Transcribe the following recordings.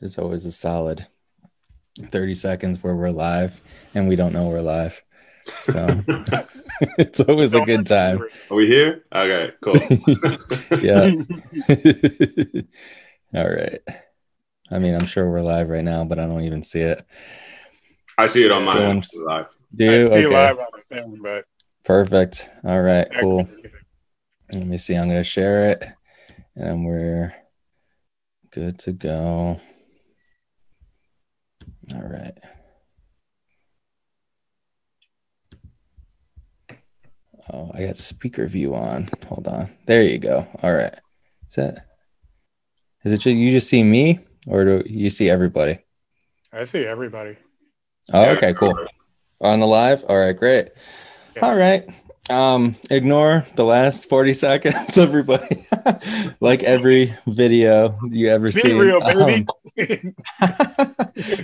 It's always a solid 30 seconds where we're live and we don't know we're live. So it's always a good time. Are we here? Okay, cool. yeah. All right. I mean, I'm sure we're live right now, but I don't even see it. I see it on So my I'm- live. Do you? I see Okay. live on the thing, but Perfect. All right. Cool. Let me see. I'm going to share it and we're good to go. All right. Oh, I got speaker view on. Hold on. There you go. All right. Is that is it ju- you just see me or do you see everybody? I see everybody. Oh, okay, cool. On the live? All right, great. Yeah. All right. Um, ignore the last 40 seconds, everybody. like every video you ever Be see. real, baby.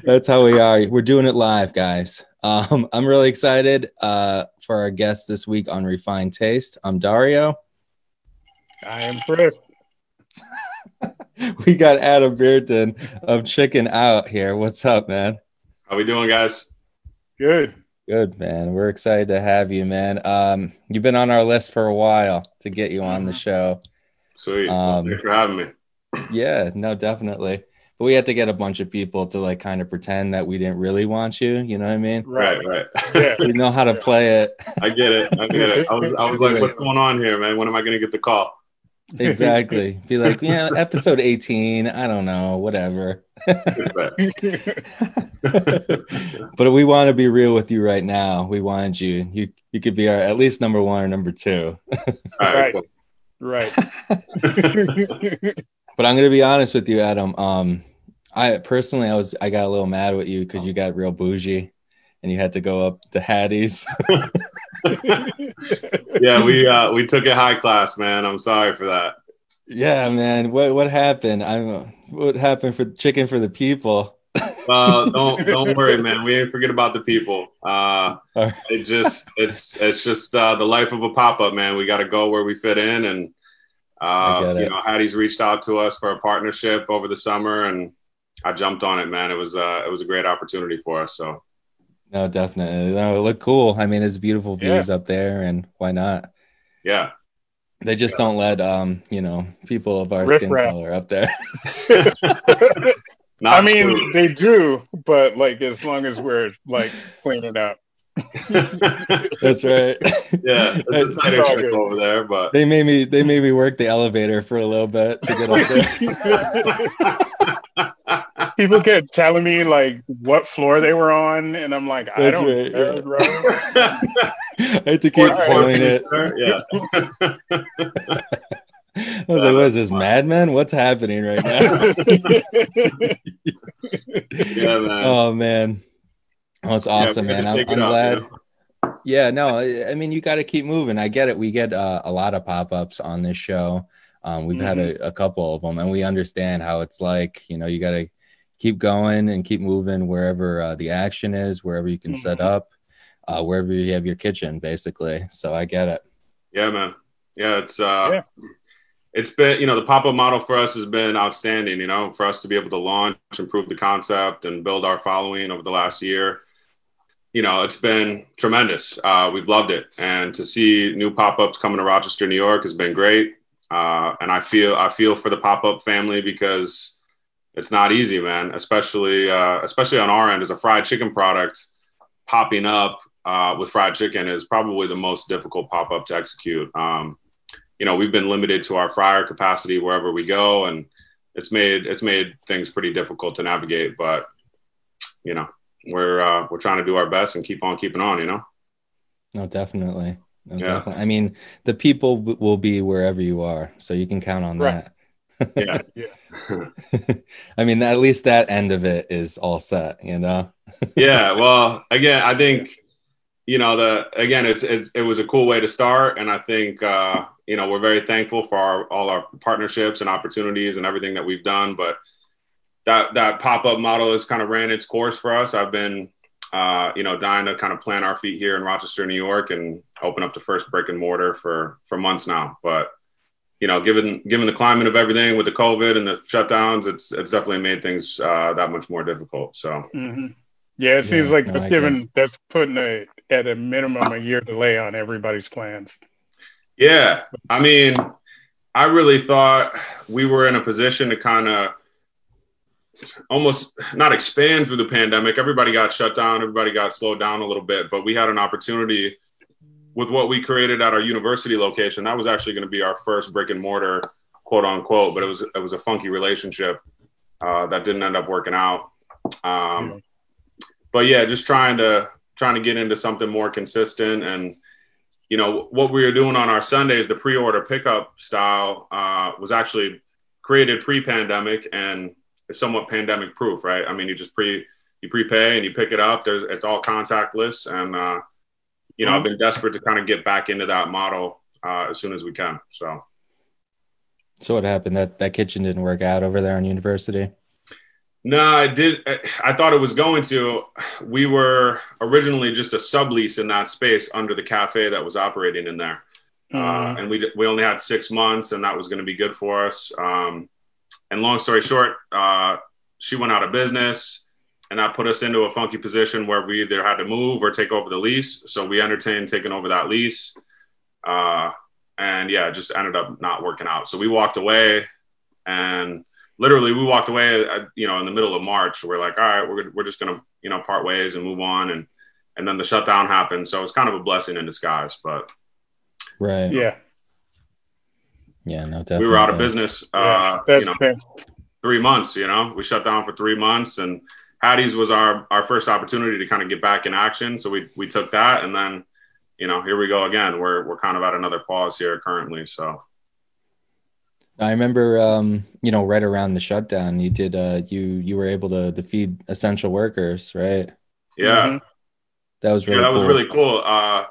That's how we are. We're doing it live, guys. Um, I'm really excited uh, for our guest this week on Refined Taste. I'm Dario. I am Chris. We got Adam Bearden of Chick'n'Out here. What's up, man? How we doing, guys? Good. Good, man. We're excited to have you, man. Um, you've been on our list for a while to get you on the show. Sweet. Um, Thanks for having me. Yeah, no, definitely. But we had to get a bunch of people to like kind of pretend that we didn't really want you. You know what I mean? Right, Right. right. Yeah. We know how to play it. I get it. I get it. I was, I was like, what's going on here, man? When am I going to get the call? Exactly. Be like, yeah, episode 18. I don't know, whatever. But we want to be real with you right now. We wanted you. You you could be our at least number one or number two. All right. Right. right. But I'm gonna be honest with you, Adam. Um, I personally, I was I got a little mad with you because you got real bougie, and you had to go up to Hattie's. yeah, we uh, we took it high class, man. I'm sorry for that. yeah, man. What what happened? I'm what happened for chicken for the people? Uh, don't don't worry, man. We ain't forget about the people. Uh, right. it just it's it's just uh, the life of a pop up, man. We got to go where we fit in, and uh, you know, Hattie's reached out to us for a partnership over the summer, and I jumped on it, man. It was uh, it was a great opportunity for us. So No, definitely. No, it looked cool. I mean, it's beautiful Yeah. views up there, and why not? yeah, They just don't let um, you know, people of our Riff skin raff. color up there. Not I mean, true. they do, but like as long as we're like cleaning up. That's right. yeah, it's a tighter trick over there, but They made me they made me work the elevator for a little bit to get up there. People kept telling me like what floor they were on, and I'm like, I That's don't right, know, yeah. bro. I had to keep Alright. pulling it. yeah. I was like, what is this madman? What's happening right now? Yeah, man. oh man. Oh, it's awesome, Yeah, man. I'm, I'm up, glad. you know? Yeah, no, I I mean, you got to keep moving. I get it. We get uh, a lot of pop ups on this show. Um, we've had Mm-hmm. a, a couple of them, and we understand how it's like. You know, you got to keep going and keep moving wherever uh, the action is, wherever you can set Mhm. up, uh, wherever you have your kitchen, basically. So I get it. Yeah, man. Yeah, it's uh Yeah. it's been, you know, the pop-up model for us has been outstanding, you know, for us to be able to launch, improve the concept and build our following over the last year. You know, it's been tremendous. Uh, we've loved it. And to see new pop-ups coming to Rochester, New York has been great. Uh, and I feel I feel for the pop-up family because it's not easy, man, especially uh, especially on our end as a fried chicken product popping up uh, with fried chicken is probably the most difficult pop up to execute. Um, you know, we've been limited to our fryer capacity wherever we go, and it's made it's made things pretty difficult to navigate. But you know, we're uh, we're trying to do our best and keep on keeping on. You know, No, definitely. No, Yeah. definitely. I mean, the people w- will be wherever you are, so you can count on Right. that. yeah, yeah. I mean, at least that end of it is all set, you know? yeah. Well, again, I think you know the again it's, it's it was a cool way to start, and I think uh, you know we're very thankful for our, all our partnerships and opportunities and everything that we've done. But that that pop up model has kind of ran its course for us. I've been uh, you know dying to kind of plant our feet here in Rochester, New York, and open up the first brick and mortar for for months now. But you know, given given the climate of everything with the COVID and the shutdowns, it's it's definitely made things uh, that much more difficult. So, mm-hmm. yeah, it seems Yeah, like no, that's I given that's putting a at a minimum a year delay on everybody's plans. yeah, I mean, I really thought we were in a position to kind of almost not expand through the pandemic. Everybody got shut down, everybody got slowed down a little bit, but we had an opportunity with what we created at our university location. That was actually going to be our first brick and mortar, quote unquote, but it was it was a funky relationship uh, that didn't end up working out. Um, but yeah, just trying to trying to get into something more consistent and you know what we were doing on our Sundays, the pre-order pickup style uh, was actually created pre-pandemic and is somewhat pandemic proof, right? I mean, you just pre you prepay and you pick it up. There's it's all contactless, and uh, you know I've been desperate to kind of get back into that model uh, as soon as we can. So So what happened? That that kitchen didn't work out over there on university. no, I did. I thought it was going to. We were originally just a sublease in that space under the cafe that was operating in there. Mm-hmm. uh, and we we only had six months, and that was going to be good for us. Um, and long story short, uh, she went out of business, and that put us into a funky position where we either had to move or take over the lease. So we entertained taking over that lease, uh, and yeah, it just ended up not working out. So we walked away, and literally we walked away, you know, in the middle of March. We're like, all right, we're we're just gonna you know part ways and move on, and and then the shutdown happened. So it's kind of a blessing in disguise, but. Right. Yeah, Yeah. No. Definitely. we were out of business yeah, uh that's you know fair. three months you know we shut down for three months and hattie's was our our first opportunity to kind of get back in action so we we took that and then you know here we go again we're we're kind of at another pause here currently so I remember, um, you know, right around the shutdown, you did, uh, you you were able to, to feed essential workers, right? yeah Mhm. That was yeah really that was cool. really cool uh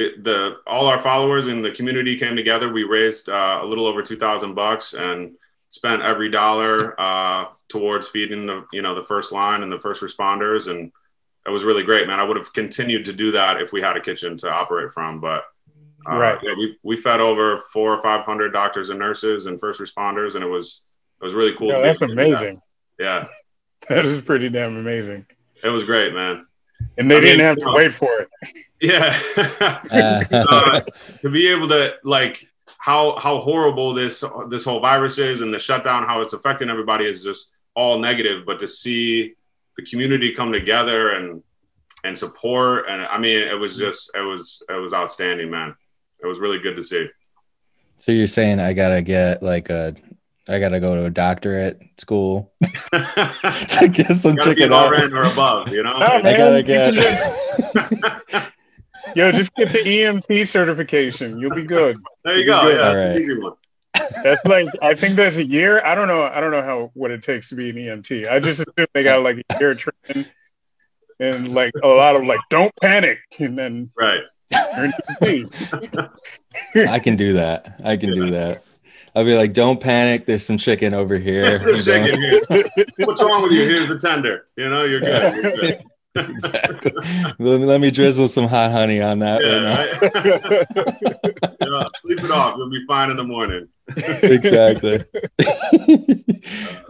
the, the all our followers in the community came together we raised uh, a little over 2000 bucks and spent every dollar uh towards feeding the you know the first line and the first responders and it was really great man i would have continued to do that if we had a kitchen to operate from but uh, Right. yeah, we, we fed over four or five hundred doctors and nurses and first responders and it was it was really cool be that's do that. amazing. yeah That is pretty damn amazing. it was great man And they I mean, didn't have to uh, wait for it. yeah. Uh, Uh, to be able to like how how horrible this this whole virus is and the shutdown how it's affecting everybody is just all negative. But to see the community come together and and support and i mean it was just it was it was outstanding man. It was really good to see. So you're saying I gotta get like a, I gotta go to a doctorate school to get some gotta be chicken an. RN or above you know No, I man, gotta get. can Yo, just get the EMT certification. You'll be good. there you You'll go be yeah All right. easy one That's like I think that's a year. I don't know. I don't know how what it takes to be an EMT. I just assume they got like a year of training and like a lot of like don't panic and then right you're an EMT. I can do that. I can do that. I'll be like, don't panic. There's some chicken over here. There's chicken here. what's wrong with you here's the tender you know you're good, you're good. exactly. let, me, let me drizzle some hot honey on that Yeah, right right? Yeah, sleep it off. You'll be fine in the morning. exactly.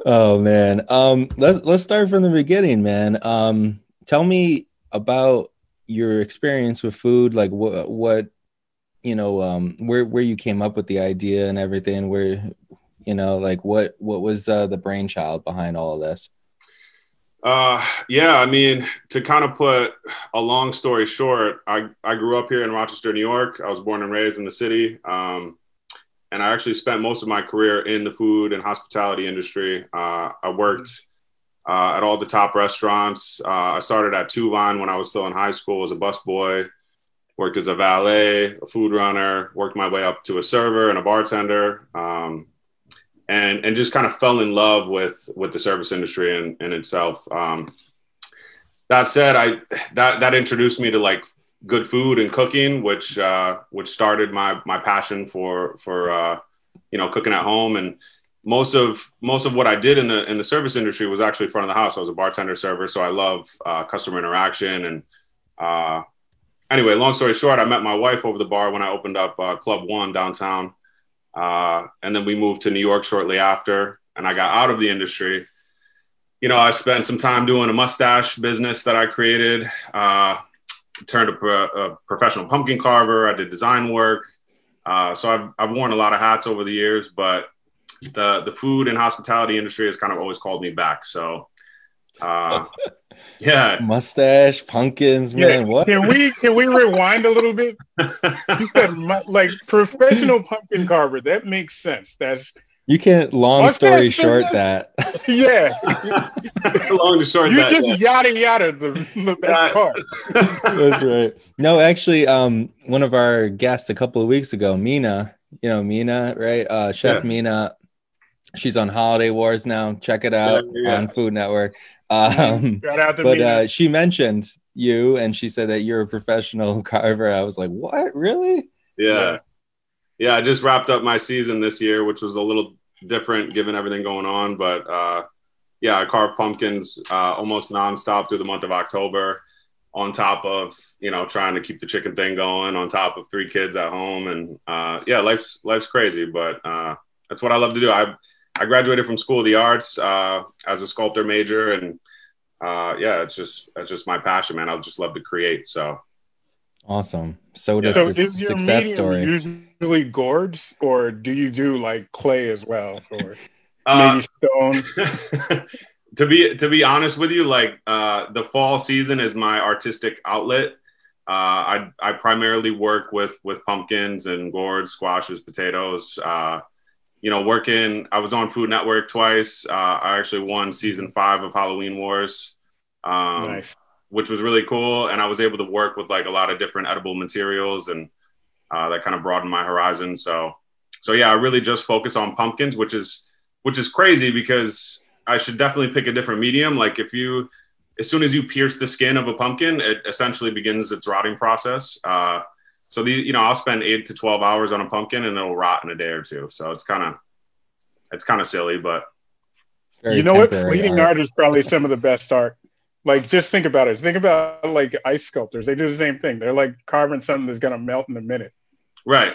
oh man. Um, let's let's start from the beginning, man. Um, tell me about your experience with food. Like what what you know, um, where where you came up with the idea and everything. Where you know, like what what was uh, the brainchild behind all of this? Uh, yeah, I mean, to kind of put a long story short, I, I grew up here in Rochester, New York. I was born and raised in the city. Um, and I actually spent most of my career in the food and hospitality industry. Uh, I worked uh, at all the top restaurants. Uh, I started at Line when I was still in high school as a busboy. Worked as a valet, a food runner. Worked my way up to a server and a bartender, um, and and just kind of fell in love with with the service industry in, in itself. Um, that said, I that that introduced me to like good food and cooking, which uh, which started my my passion for for uh, you know cooking at home and most of most of what I did in the in the service industry was actually front of the house. I was a bartender server, so I love uh, customer interaction. And uh, anyway, long story short, I met my wife over the bar when I opened up uh, Club One downtown, Uh, and then we moved to New York shortly after, and I got out of the industry. You know, I spent some time doing a mustache business that I created. Uh, turned a, a, professional pumpkin carver. I did design work. Uh, so I've, I've worn a lot of hats over the years, but the the food and hospitality industry has kind of always called me back. So, uh, yeah, mustache, pumpkins, man. Yeah. What can we can we rewind a little bit? You said like professional pumpkin carver. That makes sense. That's you can't long story short that. yeah. long to short you that. Just yeah. yada yada the, the best part. That's right. No, actually, um, one of our guests a couple of weeks ago, Mina, you know, Mina, right? Uh, Chef yeah. Mina, she's on Holiday Wars now. Check it out yeah, yeah. on Food Network. Um, but uh, she mentioned you and she said that you're a professional carver. I was like, what? Really? Yeah. Yeah. I just wrapped up my season this year, which was a little different given everything going on. But uh, yeah, I carved pumpkins uh, almost nonstop through the month of October on top of you know trying to keep the chicken thing going on top of three kids at home and uh, yeah life's life's crazy but uh, that's what i love to do i i graduated from school of the arts uh, as a sculptor major and uh, yeah it's just that's just my passion man i just love to create so awesome so does so is your success story usually gourds or do you do like clay as well or uh, maybe stone to be to be honest with you, like uh, the fall season is my artistic outlet. Uh, I I primarily work with with pumpkins and gourds, squashes, potatoes. Uh, you know, working. I was on Food Network twice. Uh, I actually won season five of Halloween Wars, um, nice. which was really cool. And I was able to work with like a lot of different edible materials, and uh, that kind of broadened my horizon. So, so yeah, I really just focus on pumpkins, which is which is crazy because I should definitely pick a different medium. Like if you, as soon as you pierce the skin of a pumpkin, it essentially begins its rotting process. Uh, so these, you know, I'll spend eight to 12 hours on a pumpkin and it'll rot in a day or two. So it's kind of, it's kind of silly, but you know what? Fleeting art. art is probably some of the best art. Like, just think about it. Think about like ice sculptors. They do the same thing. They're like carving something that's going to melt in a minute. Right.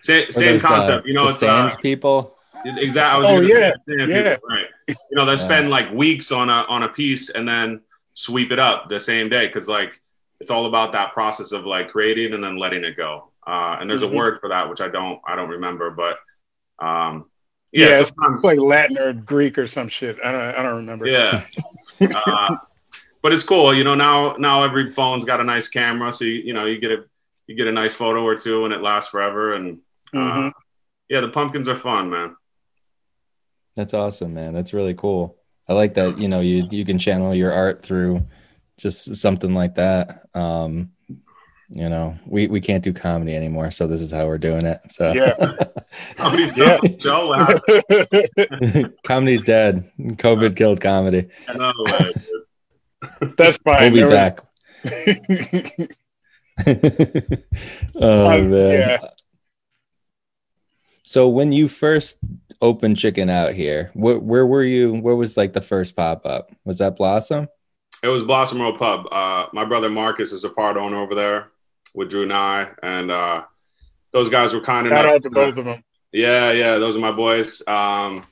Same, same concept. Uh, you know, it's sand uh, people. Exactly. oh yeah, yeah. right. You know, they spend like weeks on a on a piece and then sweep it up the same day because like it's all about that process of like creating and then letting it go. Uh, and there's mm-hmm. a word for that which I don't I don't remember, but um, yeah, yeah it's like Latin or Greek or some shit. I don't I don't remember. Yeah. uh, but it's cool, you know. Now now every phone's got a nice camera, so you you know you get a you get a nice photo or two and it lasts forever. And uh, mm-hmm. yeah, the pumpkins are fun, man. That's awesome, man. That's really cool. I like that, you know, you you can channel your art through just something like that. Um, you know, we we can't do comedy anymore, so this is how we're doing it. So yeah, yeah. comedy's dead. COVID killed comedy. That's fine. We'll be back. oh um, man. Yeah. So when you first opened chicken out here, where, where were you? Where was like the first pop up? Was that Blossom? It was Blossom Road Pub. Uh, my brother Marcus is a part owner over there with Drew Nye, and uh, those guys were kind enough. Shout out to both of them. Yeah, yeah, those are my boys. Um,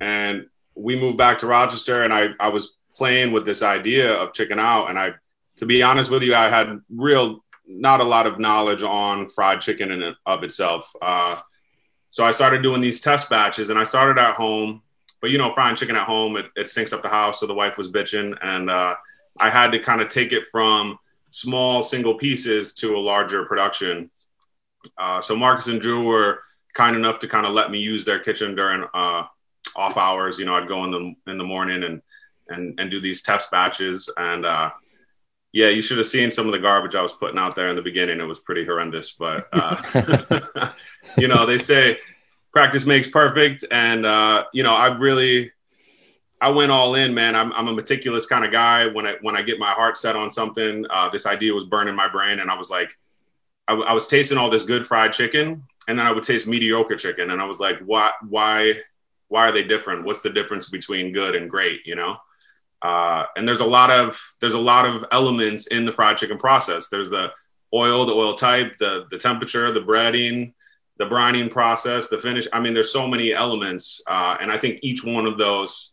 and we moved back to Rochester, and I I was playing with this idea of chicken out, and I, to be honest with you, I had real not a lot of knowledge on fried chicken in and of itself. Uh, so I started doing these test batches and I started at home, but you know, frying chicken at home, it, it sinks up the house. So the wife was bitching and uh, I had to kind of take it from small single pieces to a larger production. Uh, so Marcus and Drew were kind enough to kind of let me use their kitchen during uh, off hours. You know, I'd go in the in the morning and and and do these test batches. And uh, yeah, you should have seen some of the garbage I was putting out there in the beginning. It was pretty horrendous, but uh, you know, they say practice makes perfect, and uh, you know, I really, I went all in, man. I'm, I'm a meticulous kind of guy. When I when I get my heart set on something, uh, this idea was burning my brain, and I was like, I, I was tasting all this good fried chicken, and then I would taste mediocre chicken, and I was like, why, why, why are they different? What's the difference between good and great? You know. Uh, and there's a lot of there's a lot of elements in the fried chicken process. There's the oil, the oil type, the the temperature, the breading, the brining process, the finish. I mean, there's so many elements, uh, and I think each one of those,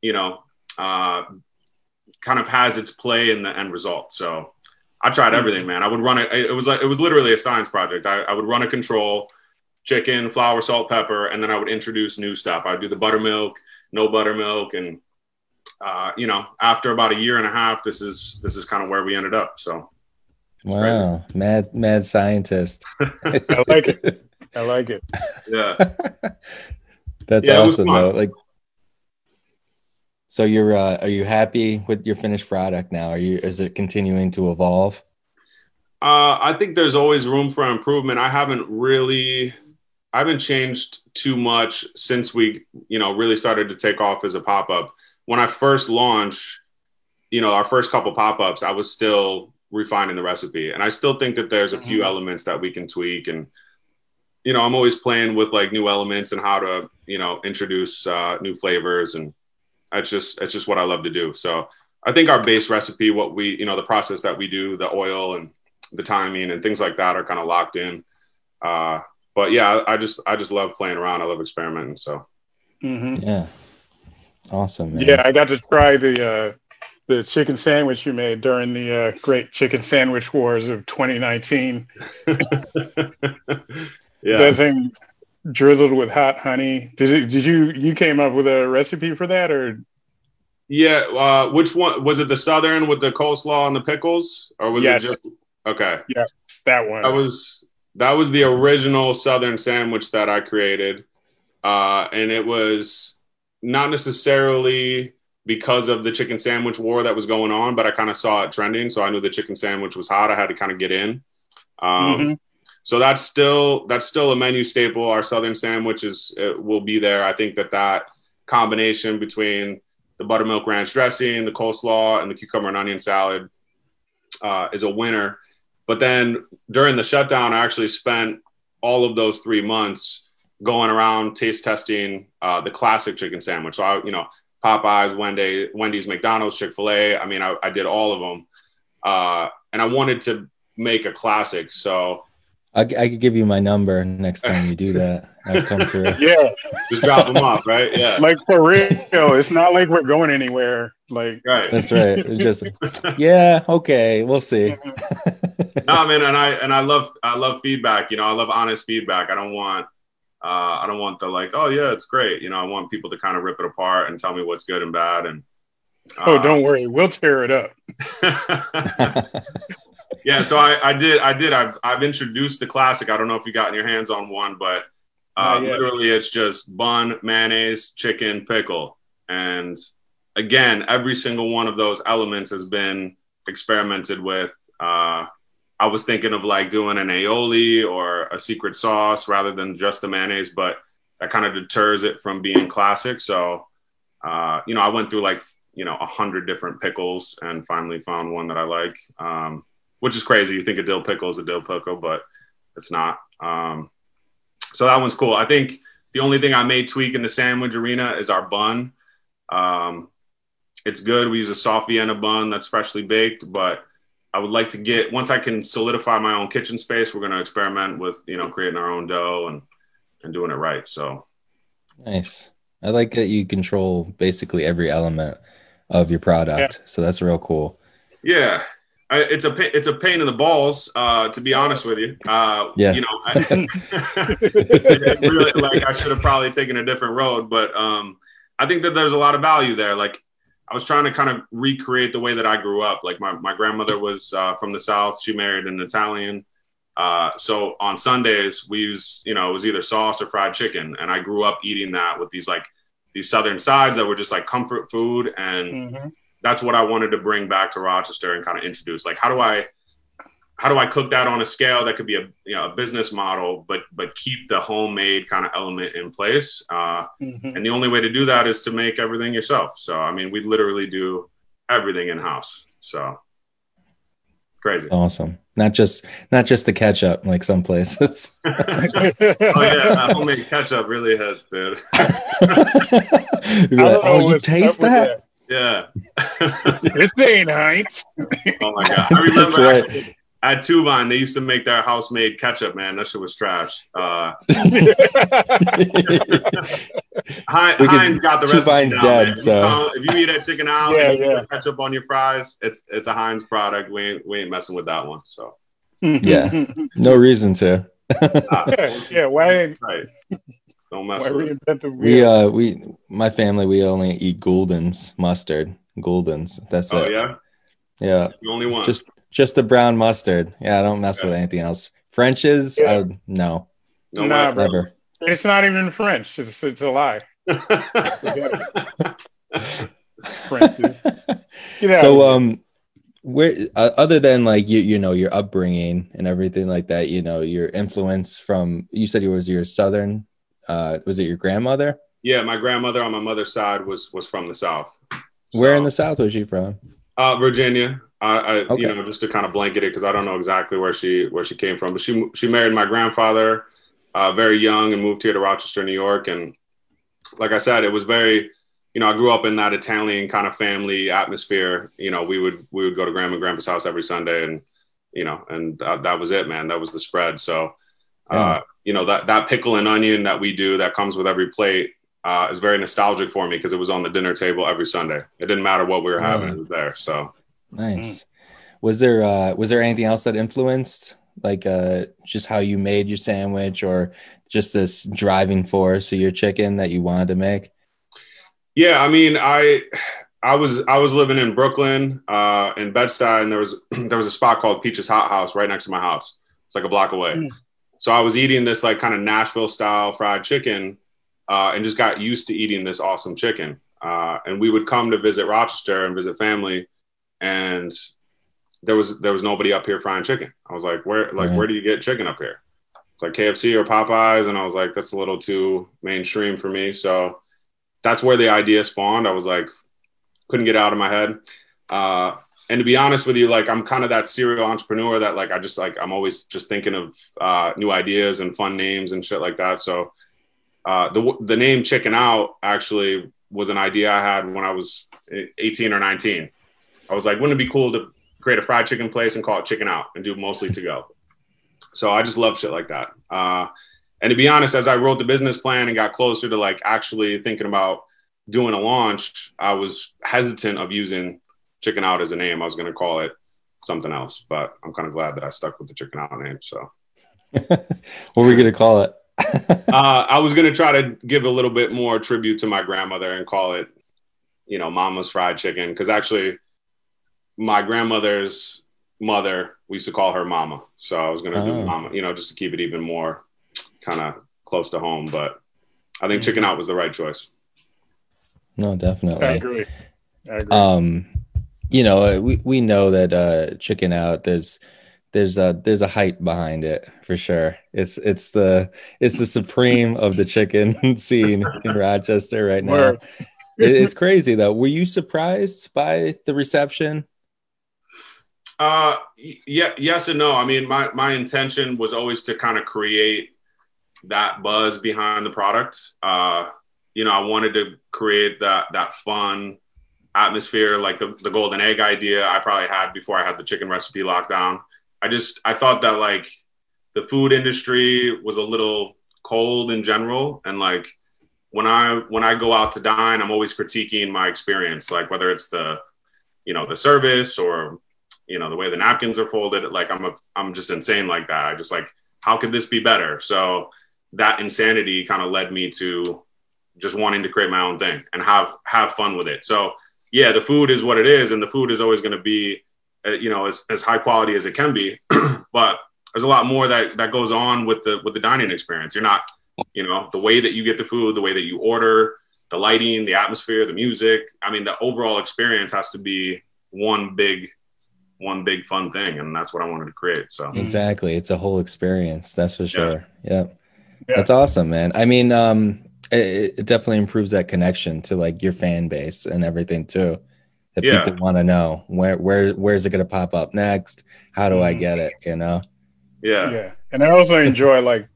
you know, uh, kind of has its play in the end result. So I tried mm-hmm. everything, man. I would run it. It was like it was literally a science project. I, I would run a control, chicken, flour, salt, pepper, and then I would introduce new stuff. I'd do the buttermilk, no buttermilk, and uh, you know, after about a year and a half, this is this is kind of where we ended up. So Wow, crazy. mad mad scientist. I like it. I like it. Yeah. That's yeah, awesome though. Like so you're uh, are you happy with your finished product now? Are you is it continuing to evolve? Uh, I think there's always room for improvement. I haven't really I haven't changed too much since we, you know, really started to take off as a pop-up. When I first launched, you know, our first couple pop-ups, I was still refining the recipe. And I still think that there's a few mm-hmm. elements that we can tweak. And, you know, I'm always playing with like new elements and how to, you know, introduce uh, new flavors. And that's just, it's just what I love to do. So I think our base recipe, what we, you know, the process that we do, the oil and the timing and things like that are kind of locked in. Uh, but yeah, I just, I just love playing around. I love experimenting. So, mm-hmm. yeah. Awesome. Man. Yeah. I got to try the, uh, the chicken sandwich you made during the uh, great chicken sandwich wars of 2019. yeah. That thing drizzled with hot honey. Did it, did you you came up with a recipe for that or? Yeah. Uh, which one was it? The southern with the coleslaw and the pickles, or was yes. it just okay? Yes, that one. That was that was the original southern sandwich that I created, uh, and it was not necessarily because of the chicken sandwich war that was going on, but I kind of saw it trending. So I knew the chicken sandwich was hot. I had to kind of get in. Um, mm-hmm. So that's still that's still a menu staple. Our southern sandwich is will be there. I think that that combination between the buttermilk ranch dressing, the coleslaw, and the cucumber and onion salad uh, is a winner. But then during the shutdown, I actually spent all of those three months going around taste testing uh, the classic chicken sandwich. So I, you know, Popeyes, Wendy, Wendy's, McDonald's, Chick Fil A. I mean, I, I, did all of them, uh, and I wanted to make a classic. So I, I could give you my number next time you do that. I come through. Yeah, just drop them off, right? Yeah, like for real. It's not like we're going anywhere. Like, right? That's right. It's just, yeah, okay, we'll see. No, man, and I and I love I love feedback. You know, I love honest feedback. I don't want uh, I don't want the like, oh yeah, it's great. You know, I want people to kind of rip it apart and tell me what's good and bad. And uh, oh, don't worry, we'll tear it up. yeah, so I, I did, I did. I've, I've introduced the classic. I don't know if you gotten your hands on one, but uh, literally, it's just bun, mayonnaise, chicken, pickle, and again, every single one of those elements has been experimented with. I was thinking of like doing an aioli or a secret sauce rather than just the mayonnaise, but that kind of deters it from being classic. So, uh, you know, I went through like, you know, a hundred different pickles and finally found one that I like, um, which is crazy. You think a dill pickle is a dill pickle, but it's not. Um, so that one's cool. I think the only thing I may tweak in the sandwich arena is our bun. Um, it's good. We use a soft Vienna bun that's freshly baked, but I would like to get once I can solidify my own kitchen space. We're going to experiment with you know creating our own dough and and doing it right. So nice. I like that you control basically every element of your product. Yeah. So that's real cool. Yeah. I, it's a it's a pain in the balls, uh, to be honest with you. Uh, yeah, you know, I, really, like I should have probably taken a different road, but um, I think that there's a lot of value there. Like I was trying to kind of recreate the way that I grew up. Like my, my grandmother was uh, from the South. She married an Italian. Uh, so on Sundays, we use, you know, it was either sauce or fried chicken. And I grew up eating that with these like these Southern sides that were just like comfort food. And mm-hmm. that's what I wanted to bring back to Rochester and kind of introduce. Like, how do I, how do I cook that on a scale that could be a you know a business model, but but keep the homemade kind of element in place? Uh, mm-hmm. And the only way to do that is to make everything yourself. So I mean, we literally do everything in house. So crazy, awesome. Not just not just the ketchup like some places. oh yeah, homemade ketchup really hits, dude. like, oh, you taste that? Yeah. this ain't Heinz. oh my god! I remember. Right. At Tuvine, they used to make their house made ketchup. Man, that shit was trash. Uh, Heinz got the recipe Tuvine's dead, man. so- You know, if you eat that chicken out Yeah, and you yeah. put ketchup on your fries, it's it's a Heinz product. We ain't we ain't messing with that one. So Yeah. no reason to. yeah, yeah. Why, right, don't mess why with it. We uh we my family we only eat Gulden's mustard. Gulden's. That's Oh it. yeah, Yeah. the only one. Just just the brown mustard. Yeah, I don't mess with anything else. French's, Yeah. uh, no, no Nah, never. It's not even French. It's, it's a lie. French is. Get out so um where uh, other than like you you know your upbringing and everything like that you know your influence from you said it was your southern uh was it your grandmother yeah, my grandmother on my mother's side was was from the south. where in the south was she from Uh, Virginia. I, I Okay. you know, just to kind of blanket it because I don't know exactly where she where she came from, but she she married my grandfather uh, very young and moved here to Rochester, New York. And like I said, it was very, you know, I grew up in that Italian kind of family atmosphere. You know, we would we would go to grandma and grandpa's house every Sunday, and you know, and uh, that was it, man. That was the spread. So, uh, Yeah. you know, that that pickle and onion that we do that comes with every plate. Uh, is very nostalgic for me because it was on the dinner table every Sunday. It didn't matter what we were having; Yeah. it was there. So, nice was there uh was there anything else that influenced like uh just how you made your sandwich or just this driving force of your chicken that you wanted to make Yeah, I mean, I I was I was living in Brooklyn, uh, in Bed Stuy, and there was there was a spot called Peaches HotHouse right next to my house. It's like a block away. Mm. So I was eating this like kind of Nashville style fried chicken, uh, and just got used to eating this awesome chicken. Uh, and we would come to visit Rochester and visit family, and there was there was nobody up here frying chicken. I was like, where like Right. where do you get chicken up here? It's like KFC or Popeyes, and I was like, that's a little too mainstream for me. So that's where the idea spawned. I was like, couldn't get it out of my head. Uh, and to be honest with you, like I'm kind of that serial entrepreneur that like I just like I'm always just thinking of uh, new ideas and fun names and shit like that. So uh, the the name Chick'n'Out actually was an idea I had when I was 18 or 19. I was like, wouldn't it be cool to create a fried chicken place and call it Chick'n'Out and do mostly to go? So I just love shit like that. Uh, and to be honest, as I wrote the business plan and got closer to like actually thinking about doing a launch, I was hesitant of using Chick'n'Out as a name. I was going to call it something else, but I'm kind of glad that I stuck with the Chick'n'Out name. So what were we gonna call it uh, I was going to try to give a little bit more tribute to my grandmother and call it, you know, Mama's Fried Chicken. Because actually, my grandmother's mother, we used to call her Mama. So I was going to Oh. do Mama, you know, just to keep it even more kind of close to home. But I think Chick'n'Out was the right choice. no definitely I agree. I agree. um you know we, we know that uh chicken out there's there's a there's a hype behind it for sure it's it's the it's the supreme of the chicken scene in rochester right now It- it's crazy though were you surprised by the reception Uh, yeah, yes and no. I mean, my my intention was always to kind of create that buzz behind the product. Uh, you know, I wanted to create that that fun atmosphere, like the the golden egg idea I probably had before I had the chicken recipe locked down. I just I thought that like the food industry was a little cold in general, and like when I when I go out to dine, I'm always critiquing my experience, like whether it's the you know the service or you know the way the napkins are folded like i'm a i'm just insane like that. I just like how could this be better? So that insanity kind of led me to just wanting to create my own thing and have have fun with it. So yeah the food is what it is and the food is always going to be uh, you know as, as high quality as it can be. But there's a lot more that that goes on with the with the dining experience. You're not you know the way that you get the food the way that you order the lighting the atmosphere the music i mean the overall experience has to be one big one big fun thing and that's what i wanted to create so. Mhm. exactly. It's a whole experience that's for sure. Yeah, Yeah. that's awesome man. I mean um it, it definitely improves that connection to like your fan base and everything too that Yeah. people want to know where where where's it going to pop up next? How do i Mhm. get it you know? Yeah. Yeah. And i also enjoy like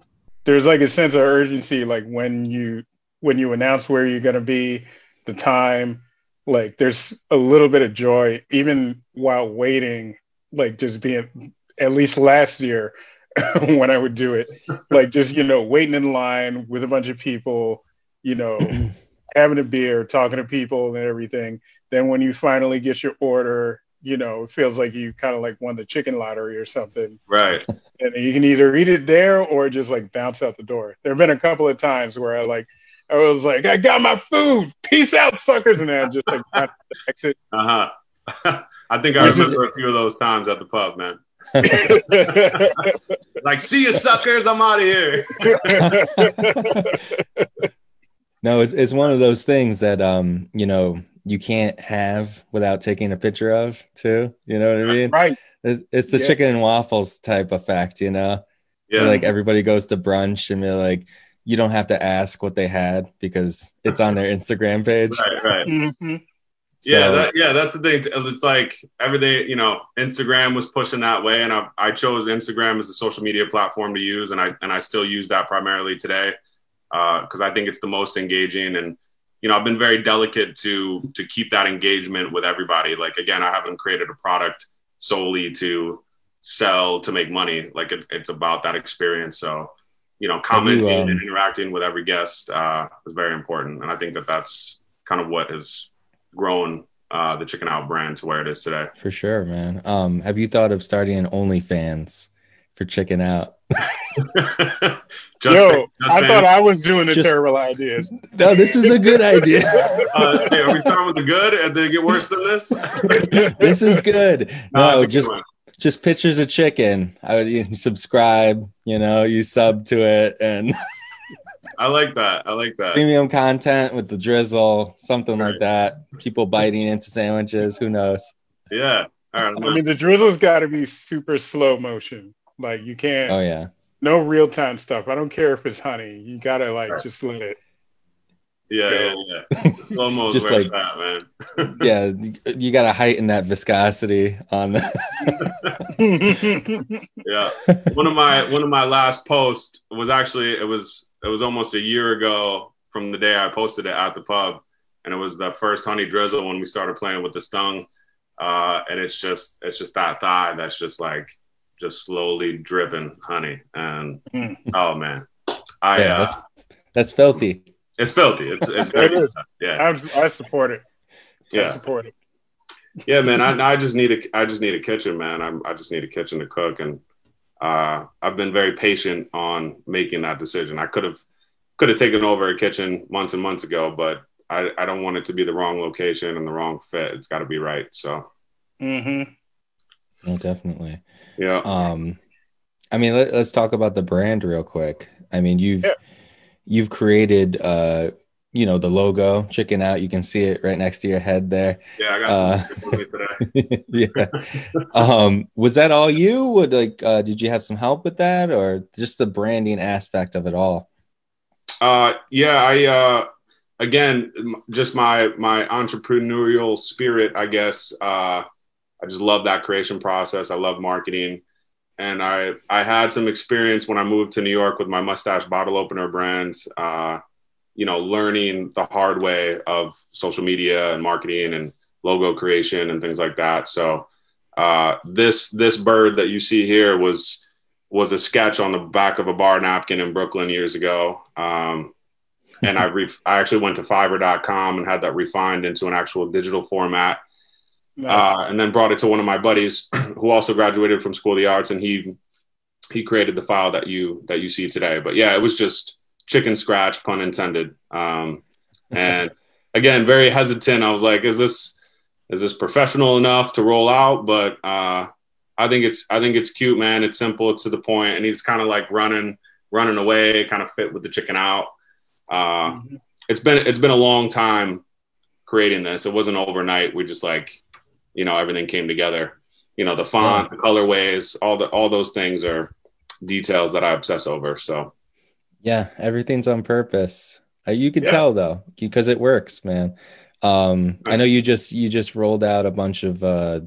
there's like a sense of urgency like when you when you announce where you're going to be the time like there's a little bit of joy even while waiting like just being at least last year when I would do it, like just you know waiting in line with a bunch of people, you know, having a beer, talking to people and everything. Then when you finally get your order, you know, it feels like you kind of like won the chicken lottery or something. Right. And you can either eat it there or just like bounce out the door. There have been a couple of times where I like I was like, I got my food. Peace out, suckers, and then I just like exit. Uh huh. I think I remember a few of those times at the pub, man. like, see you, suckers. I'm out of here. no, it's it's one of those things that um, you know, you can't have without taking a picture of too. You know what I mean? Right. It's, it's the yeah. chicken and waffles type effect, you know. Yeah. Where, like everybody goes to brunch and they're like, you don't have to ask what they had because it's on their Instagram page. Right, right. Mm-hmm. So, yeah, that, yeah, that's the thing. It's like everything, you know, Instagram was pushing that way, and I, I chose Instagram as a social media platform to use, and I and I still use that primarily today because uh, I think it's the most engaging, and you know, I've been very delicate to to keep that engagement with everybody. Like again, I haven't created a product solely to sell to make money. Like it, it's about that experience. So you know, commenting you, um, and interacting with every guest uh, is very important. And I think that that's kind of what has grown uh, the Chick'n'Out brand to where it is today. For sure, man. Um, have you thought of starting an OnlyFans for Chick'n'Out? just Yo, I thought I was doing the just, terrible ideas. No, this is a good idea. uh, hey, are we starting with the good and they get worse than this? this is good. No, no just just pictures of chicken. I would you subscribe, you know, you sub to it and I like that. I like that. Premium content with the drizzle, something right. like that. People biting into sandwiches, who knows? Yeah. I mean, the drizzle's got to be super slow motion. Like you can't. Oh yeah. No real time stuff. I don't care if it's honey. You gotta like right. just let it yeah, yeah, yeah. Slow mo just like that, man. yeah, you got to heighten that viscosity on the. yeah, one of my one of my last posts was actually it was it was almost a year ago from the day I posted it at the pub, and it was the first honey drizzle when we started playing with the stung, uh, and it's just it's just that thigh that's just like just slowly dripping honey, and mm. oh man, I yeah, that's, uh, that's filthy. It's filthy. It's it's very, it is. Yeah, I, I support it. Yeah, I support it. Yeah, man. I, I just need a I just need a kitchen, man. I'm, I just need a kitchen to cook, and uh, I've been very patient on making that decision. I could have could have taken over a kitchen months and months ago, but I, I don't want it to be the wrong location and the wrong fit. It's got to be right. So. Mm-hmm. Yeah, definitely. Yeah. Um, I mean, let, us talk about the brand real quick. I mean, you've yeah you've created uh you know the logo chicken out. You can see it right next to your head there. Yeah i got some uh, yeah. Um was that all you? Would like uh did you have some help with that or just the branding aspect of it all? Uh yeah i uh again just my my entrepreneurial spirit i guess. Uh i just love that creation process. I love marketing and I I had some experience when I moved to New York with my mustache bottle opener brand. Uh, you know, learning the hard way of social media and marketing and logo creation and things like that. So uh, this this bird that you see here was was a sketch on the back of a bar napkin in Brooklyn years ago. Um, and I re- I actually went to Fiverr.com and had that refined into an actual digital format Nice. Uh, and then brought it to one of my buddies who also graduated from School of the Arts, and he he created the file that you that you see today. But yeah, it was just chicken scratch, pun intended. Um, and again, very hesitant. I was like, is this is this professional enough to roll out? But uh, I think it's I think it's cute, man. It's simple, it's to the point, and he's kind of like running running away, kind of fit with the chicken out. Uh, mm-hmm. It's been it's been a long time creating this. It wasn't overnight. We just like you know everything came together you know the font the colorways all the all those things are details that i obsess over so yeah everything's on purpose uh, you can yeah. tell though because it works man um i know you just you just rolled out a bunch of uh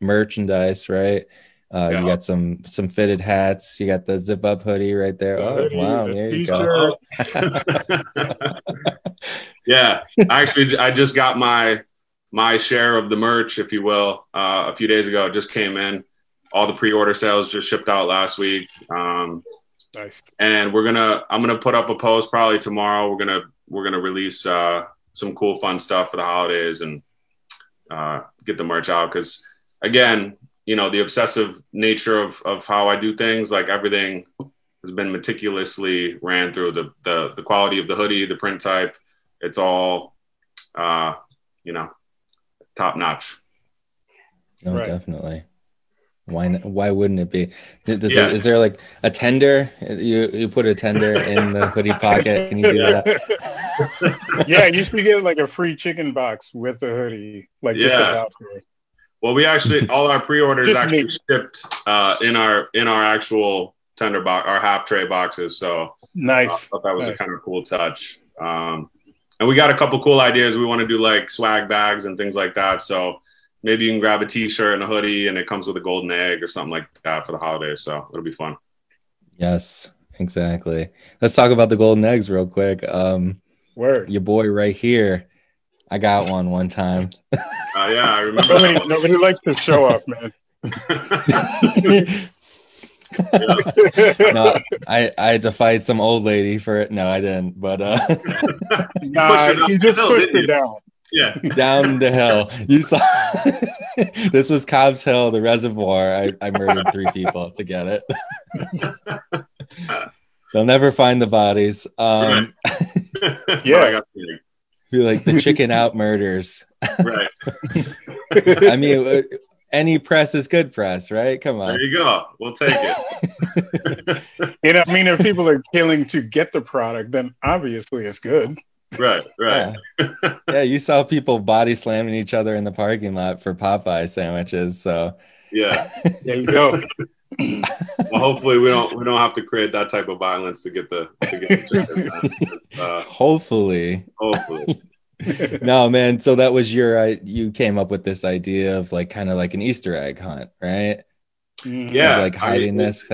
merchandise right uh, yeah. You got some some fitted hats. You got the zip up hoodie right there. Oh wow, there you go. yeah, actually, I just got my my share of the merch, if you will, uh, a few days ago. It just came in, all the pre-order sales just shipped out last week. Um, Nice. and we're gonna I'm gonna put up a post probably tomorrow. We're gonna we're gonna release uh, some cool fun stuff for the holidays and uh, get the merch out because again, you know, the obsessive nature of of how I do things, like everything has been meticulously ran through the the the quality of the hoodie, the print type. It's all uh, you know, top notch. No, Right. definitely. Why? n- Why wouldn't it be? Does it- Yeah. is there like a tender? You you put a tender in the hoodie pocket? Can you do that? yeah, you should get like a free chicken box with a hoodie, like Yeah. about for Well, we actually all our pre-orders actually me. shipped uh, in our in our actual tender box, our half tray boxes. So I Nice. thought that was a kind of cool touch. Um, and we got a couple cool ideas. We want to do like swag bags and things like that. So maybe you can grab a T-shirt and a hoodie, and it comes with a golden egg or something like that for the holidays. So it'll be fun. Yes, exactly. Let's talk about the golden eggs real quick. Um, Word. your boy right here. I got one one time. Uh, yeah, I remember. Nobody, nobody likes to show off, man. no, I I had to fight some old lady for it. No, I didn't. But uh, Nah, pushed he just the hill, pushed didn't it you? down. yeah, down the hill, you saw. this was Cobb's Hill, the reservoir. I I murdered three people to get it. They'll never find the bodies. Um, Yeah. I got the be like the Chick'n'Out murders. right. I mean, any press is good press, right? Come on. There you go. We'll take it. And I mean, if people are killing to get the product, then obviously it's good. Right, right. Yeah. yeah, you saw people body slamming each other in the parking lot for Popeye sandwiches. So Yeah. There you go. Well, hopefully we don't we don't have to create that type of violence to get the to get the uh, hopefully, hopefully. no, man. So that was your uh, you came up with this idea of like kind of like an Easter egg hunt, right? Mhm. Yeah. Like hiding mean, this.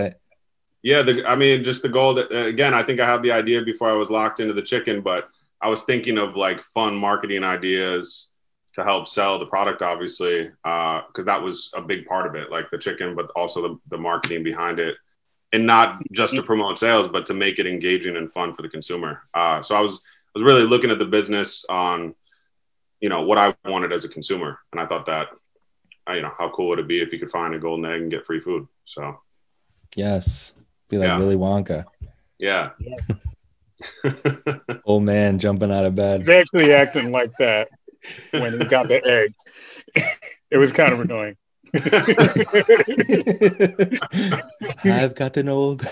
Yeah, the, I mean, just the goal that uh, again, I think I had the idea before I was locked into the chicken, but I was thinking of like fun marketing ideas to help sell the product, obviously, because that was a big part of it, like the chicken, but also the, the marketing behind it, and not just to promote sales, but to make it engaging and fun for the consumer. Uh, so I was I was really looking at the business on, you know, what I wanted as a consumer, and I thought that, uh, you know, how cool would it be if you could find a golden egg and get free food? So Yes, be like Yeah. Willy Wonka, yeah. old man jumping out of bed. He's actually acting like that when he got the egg. It was kind of annoying. I've gotten old.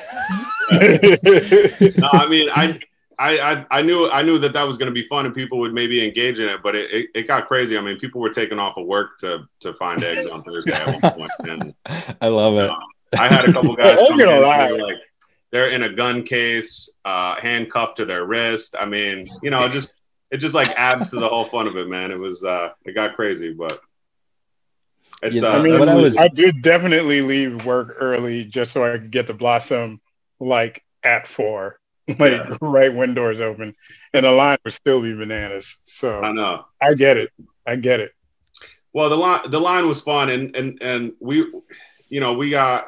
no, I mean, I, I, I, I knew, I knew that that was going to be fun and people would maybe engage in it, but it, it, it got crazy. I mean, people were taking off of work to, to find eggs on Thursday at one point, and I love it. I had a couple guys come in, gonna and they were like, they're in a gun case, uh, handcuffed to their wrist. I mean, you know, it just, it just like adds to the whole fun of it, man. It was, uh, it got crazy, but it's, You know, uh, I mean, what I I, did definitely leave work early just so I could get to Blossom like at four, like Yeah. right when doors open, and the line would still be bananas. So I know. I get it. I get it. Well, the line the line was fun, and and and we, you know, we got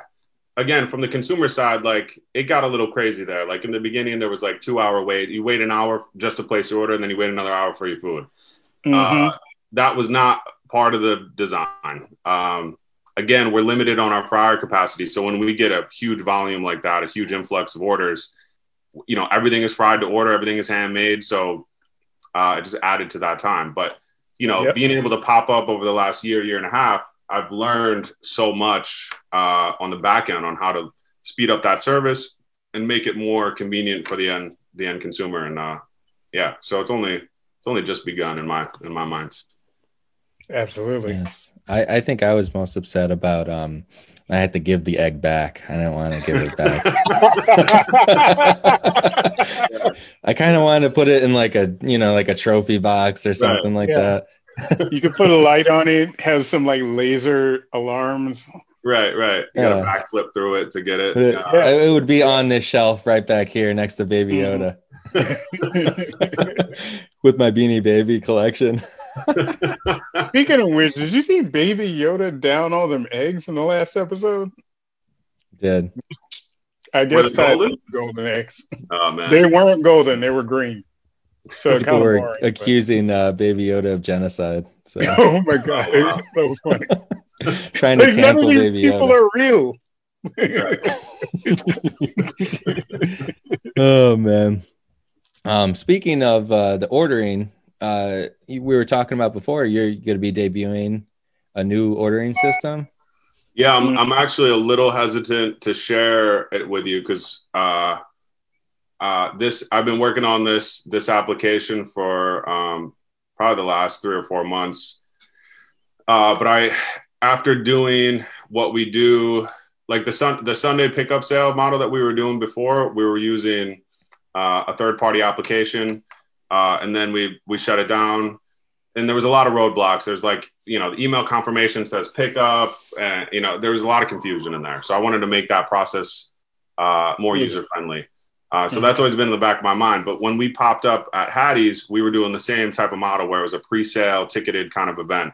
again from the consumer side, like it got a little crazy there. Like in the beginning, there was like two hour wait. You wait an hour just to place your order, and then you wait another hour for your food. Mhm. Uh, that was not part of the design. Um, again, we're limited on our fryer capacity, so when we get a huge volume like that, a huge influx of orders, you know, everything is fried to order, everything is handmade, so uh, it just added to that time. But you know, Yep. being able to pop up over the last year, year and a half, I've learned so much uh, on the back end on how to speed up that service and make it more convenient for the end the end consumer. And uh, yeah, so it's only it's only just begun in my in my mind. Absolutely. Yes, I, I think I was most upset about um I had to give the egg back. I didn't want to give it back. I kind of wanted to put it in like a you know like a trophy box or something like Yeah. that. you could put a light on it, have some like laser alarms Right, right. You got to Yeah. backflip through it to get it. It, Uh, it would be on this shelf right back here next to Baby Yoda with my Beanie Baby collection. Speaking of which, did you see Baby Yoda down all them eggs in the last episode? Did I guess they golden? golden eggs. oh man. They weren't golden; they were green. So kind people of were boring. but- accusing uh, Baby Yoda of genocide? So Oh my god, it was so funny. trying to Like none of cancel these Baby people Yoda. are real. oh man. Um, speaking of uh, the ordering, uh, we were talking about before. You're going to be debuting a new ordering system. Yeah, I'm. I'm actually a little hesitant to share it with you because uh, uh, this I've been working on this this application for um, probably the last three or four months. Uh, but I, after doing what we do, like the sun the Sunday pickup sale model that we were doing before, we were using uh, a third party application, uh, and then we we shut it down and there was a lot of roadblocks. There's like, you know, the email confirmation says pickup, and you know, there was a lot of confusion in there. So I wanted to make that process uh, more Mhm. user friendly. Uh, so Mhm. that's always been in the back of my mind. But when we popped up at Hattie's, we were doing the same type of model where it was a pre-sale ticketed kind of event,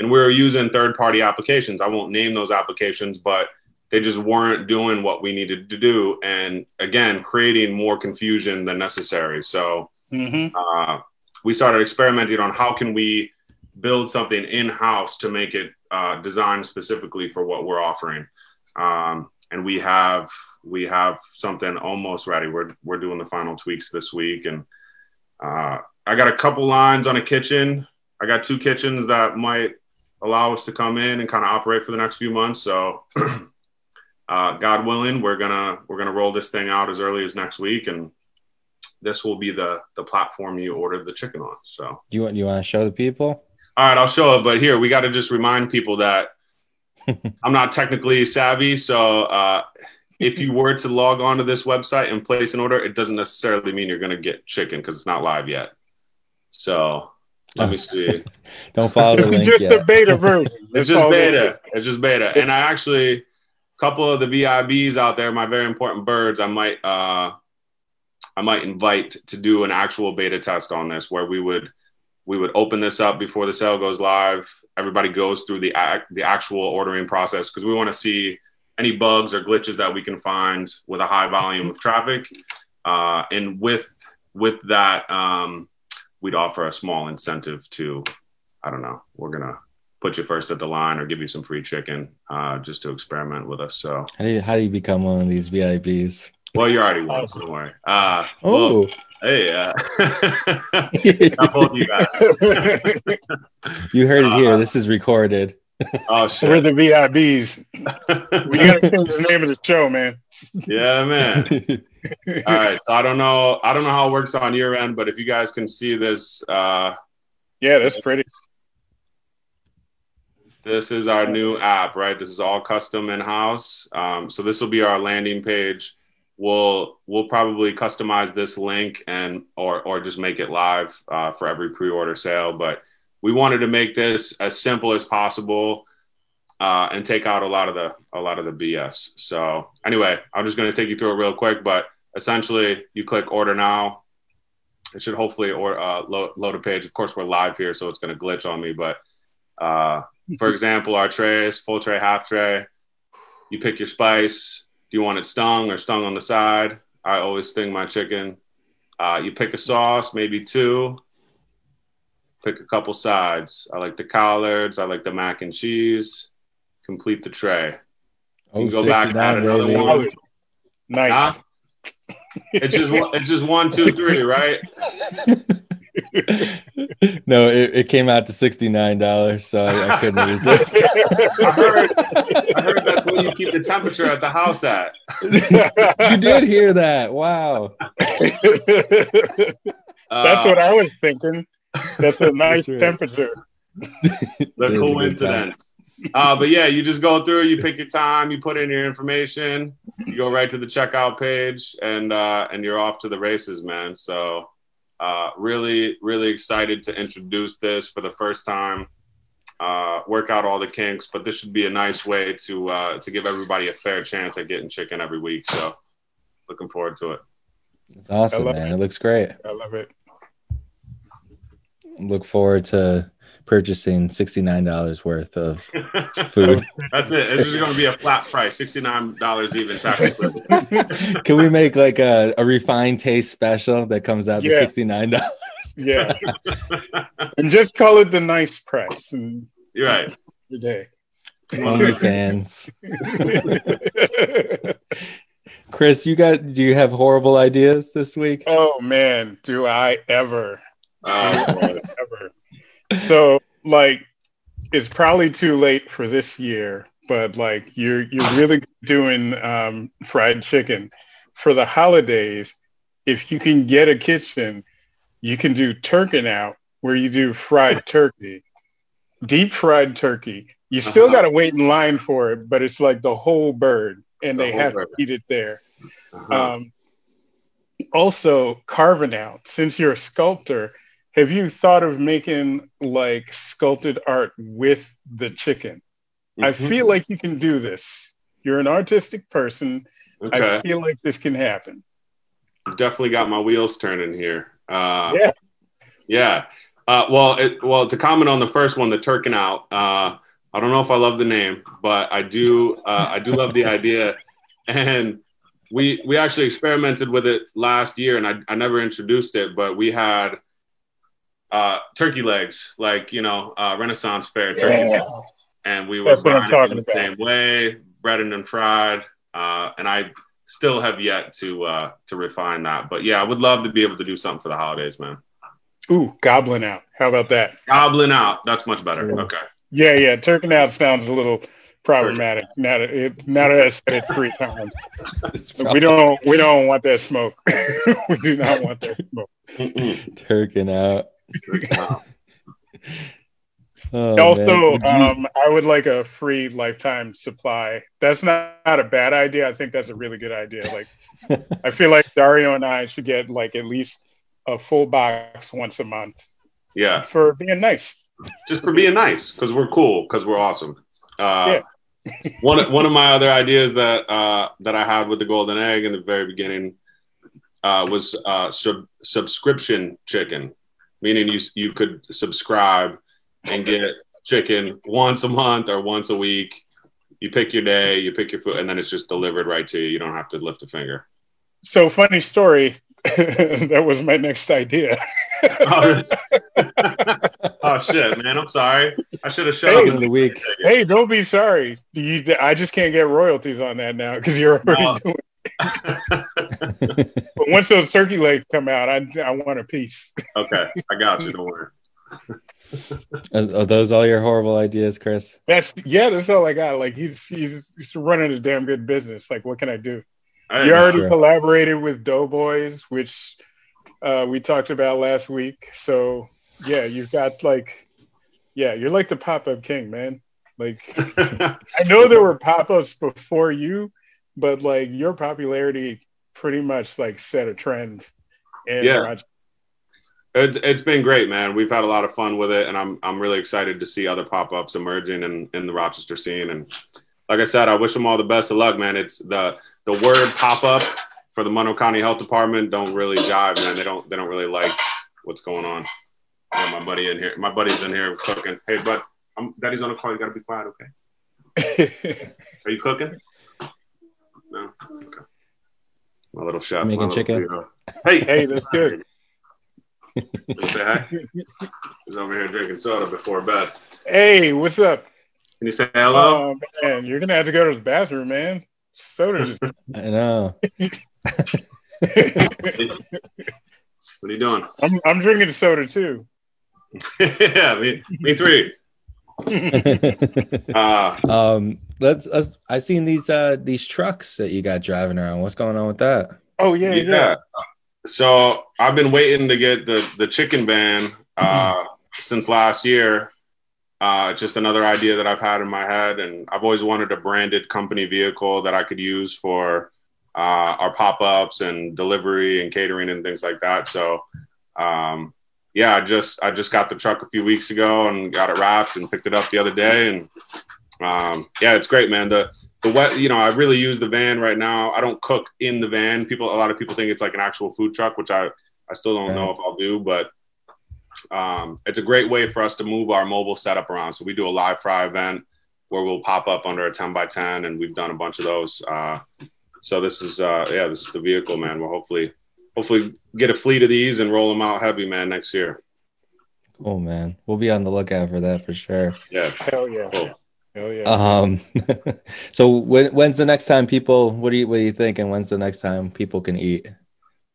and we were using third-party applications. I won't name those applications, but they just weren't doing what we needed to do, and again, creating more confusion than necessary. So hmm uh, we started experimenting on how can we build something in house to make it uh, designed specifically for what we're offering. Um, and we have we have something almost ready. We're we're doing the final tweaks this week, and uh, I got a couple lines on a kitchen. I got two kitchens that might allow us to come in and kind of operate for the next few months. So, uh, God willing, we're gonna we're gonna roll this thing out as early as next week, and this will be the the platform you ordered the chicken on. So, Do you want you want to show the people? all right, I'll show it. But here we got to just remind people that I'm not technically savvy. So, uh, if you were to log on to this website and place an order, it doesn't necessarily mean you're going to get chicken because it's not live yet. So, let me see. Don't follow the It's link just yet. the beta version. It's That's just all it beta. It's just beta. And I actually, a couple of the VIBs out there, my very important birds, I might, uh, I might invite to do an actual beta test on this, where we would, we would open this up before the sale goes live. Everybody goes through the act, the actual ordering process because we want to see any bugs or glitches that we can find with a high volume of traffic. Uh, and with with that, um, we'd offer a small incentive to, I don't know, we're gonna put you first at the line or give you some free chicken uh, just to experiment with us. So, How do you how do you become one of these VIPs? well, you're already one, so don't worry. Uh, well, Oh, hey, uh, both of you guys. you heard it here. Uh, This is recorded. Oh shit. We're the VIBs. We gotta change the name of the show, man. yeah, man. All right. So I don't know. I don't know how it works on your end, but if you guys can see this, uh, Yeah, that's pretty. this is our new app, right? This is all custom in house. Um, so this will be our landing page. We'll we'll probably customize this link and or or just make it live uh, for every pre-order sale. But we wanted to make this as simple as possible uh, and take out a lot of the a lot of the BS. So anyway, I'm just going to take you through it real quick. But essentially, you click order now. It should hopefully or uh, load, load a page. Of course, we're live here, so it's going to glitch on me. But uh, for example, our trays, full tray, half tray. You pick your spice. Do you want it stung or stung on the side? I always sting my chicken. Uh, you pick a sauce, maybe two. Pick a couple sides. I like the collards. I like the mac and cheese. Complete the tray. Oh, You can go back and add another baby. one. Nice. Huh? It's just one- it's just one, two, three, right? no, it, it came out to sixty nine dollars, so I, I couldn't resist. I heard, I heard that's what you keep the temperature at the house at. you did hear that? Wow. That's Uh, what I was thinking. That's a nice That's right. temperature. the It is a good coincidence. Uh, but yeah, you just go through, you pick your time, you put in your information, you go right to the checkout page, and uh, and you're off to the races, man. So uh, really, really excited to introduce this for the first time. uh, work out all the kinks. But this should be a nice way to uh, to give everybody a fair chance at getting chicken every week. So looking forward to it. It's awesome, man. It. it looks great. I love it. Look forward to purchasing $69 worth of food. That's it. It's just going to be a flat price, $69 even tax Can we make like a, a refined taste special that comes out yeah. to $69? yeah. and just call it the nice price. And You're right. Today. fans. Chris, you got do you have horrible ideas this week? Oh man, do I ever. Oh, ever so like it's probably too late for this year, but like you're you're really doing um, fried chicken for the holidays. If you can get a kitchen, you can do turkey out where you do fried turkey, deep fried turkey. You still uh-huh. got to wait in line for it, but it's like the whole bird, and the they have bird. to eat it there. Uh-huh. Um, also, carving out. Since you're a sculptor, have you thought of making like sculpted art with the chicken? Mm-hmm. I feel like you can do this. You're an artistic person. Okay. I feel like this can happen. Definitely got my wheels turning here. Uh, yeah. Yeah. Uh, well, it, well, to comment on the first one, the Turkin out. Uh, I don't know if I love the name, but I do. Uh, I do love the idea, and we we actually experimented with it last year, and I, I never introduced it, but we had uh, turkey legs, like you know, uh, Renaissance fair turkey yeah. legs, and we were buying it the same way, breaded and fried. Uh, and I still have yet to uh, to refine that, but yeah, I would love to be able to do something for the holidays, man. Ooh, goblin out. How about that? Goblin out. That's much better. Yeah. Okay. Yeah, yeah. Turkey out sounds a little problematic. Now that it, now that I said it three times, we don't we don't want that smoke. we do not want that smoke. Turking out. oh, also, um, I would like a free lifetime supply. That's not, not a bad idea. I think that's a really good idea. Like, I feel like Dario and I should get like at least a full box once a month. Yeah, for being nice. Just for being nice, because we're cool, because we're awesome. Uh, yeah. one one of my other ideas that uh, that I had with the golden egg in the very beginning uh, was uh, sub- subscription chicken meaning you you could subscribe and get chicken once a month or once a week. You pick your day, you pick your food, and then it's just delivered right to you. You don't have to lift a finger. So funny story. that was my next idea. oh, oh, shit, man! I'm sorry. I should have shut hey, up in the week. Hey, don't be sorry. You, I just can't get royalties on that now because you're already no. doing but once those turkey legs come out, I I want a piece. okay, I got you. Don't worry. are, are, those all your horrible ideas, Chris? That's yeah. That's all I got. Like he's he's, he's running a damn good business. Like what can I do? I you already sure. collaborated with Doughboys, which uh, we talked about last week. So yeah, you've got like yeah, you're like the pop up king, man. Like I know there were pop ups before you, but like your popularity pretty much like set a trend. yeah. It's, it's been great, man. We've had a lot of fun with it, and I'm I'm really excited to see other pop ups emerging in, in the Rochester scene. And like I said, I wish them all the best of luck, man. It's the the word pop up for the Monroe County Health Department don't really jive, man. They don't they don't really like what's going on. Yeah, my buddy in here, my buddy's in here cooking. Hey, bud, I'm, Daddy's on the call. You gotta be quiet, okay? Are you cooking? No. Okay. My little chef. Making chicken. Hey, hey, that's good. say hi. He's over here drinking soda before bed. Hey, what's up? Can you say hello? Oh man, you're gonna have to go to the bathroom, man. Soda. I know. what are you doing? I'm I'm drinking soda too. yeah, me, me three. Uh, um, let's, let's. I seen these uh these trucks that you got driving around. What's going on with that? Oh yeah, yeah. yeah. So I've been waiting to get the the chicken van uh, since last year. Uh, just another idea that I've had in my head, and I've always wanted a branded company vehicle that I could use for uh, our pop ups and delivery and catering and things like that. So um, yeah, I just I just got the truck a few weeks ago and got it wrapped and picked it up the other day, and um, yeah, it's great, man. The the wet, you know, I really use the van right now. I don't cook in the van. People, a lot of people think it's like an actual food truck, which I I still don't know if I'll do, but um, it's a great way for us to move our mobile setup around. So we do a live fry event where we'll pop up under a 10 by 10 and we've done a bunch of those. Uh, so this is, uh, yeah, this is the vehicle, man. We'll hopefully, hopefully get a fleet of these and roll them out heavy, man, next year. Cool, man. We'll be on the lookout for that for sure. Yeah. Hell yeah. Cool. Hell yeah. Um, so when, when's the next time people, what do you, what are you thinking? When's the next time people can eat?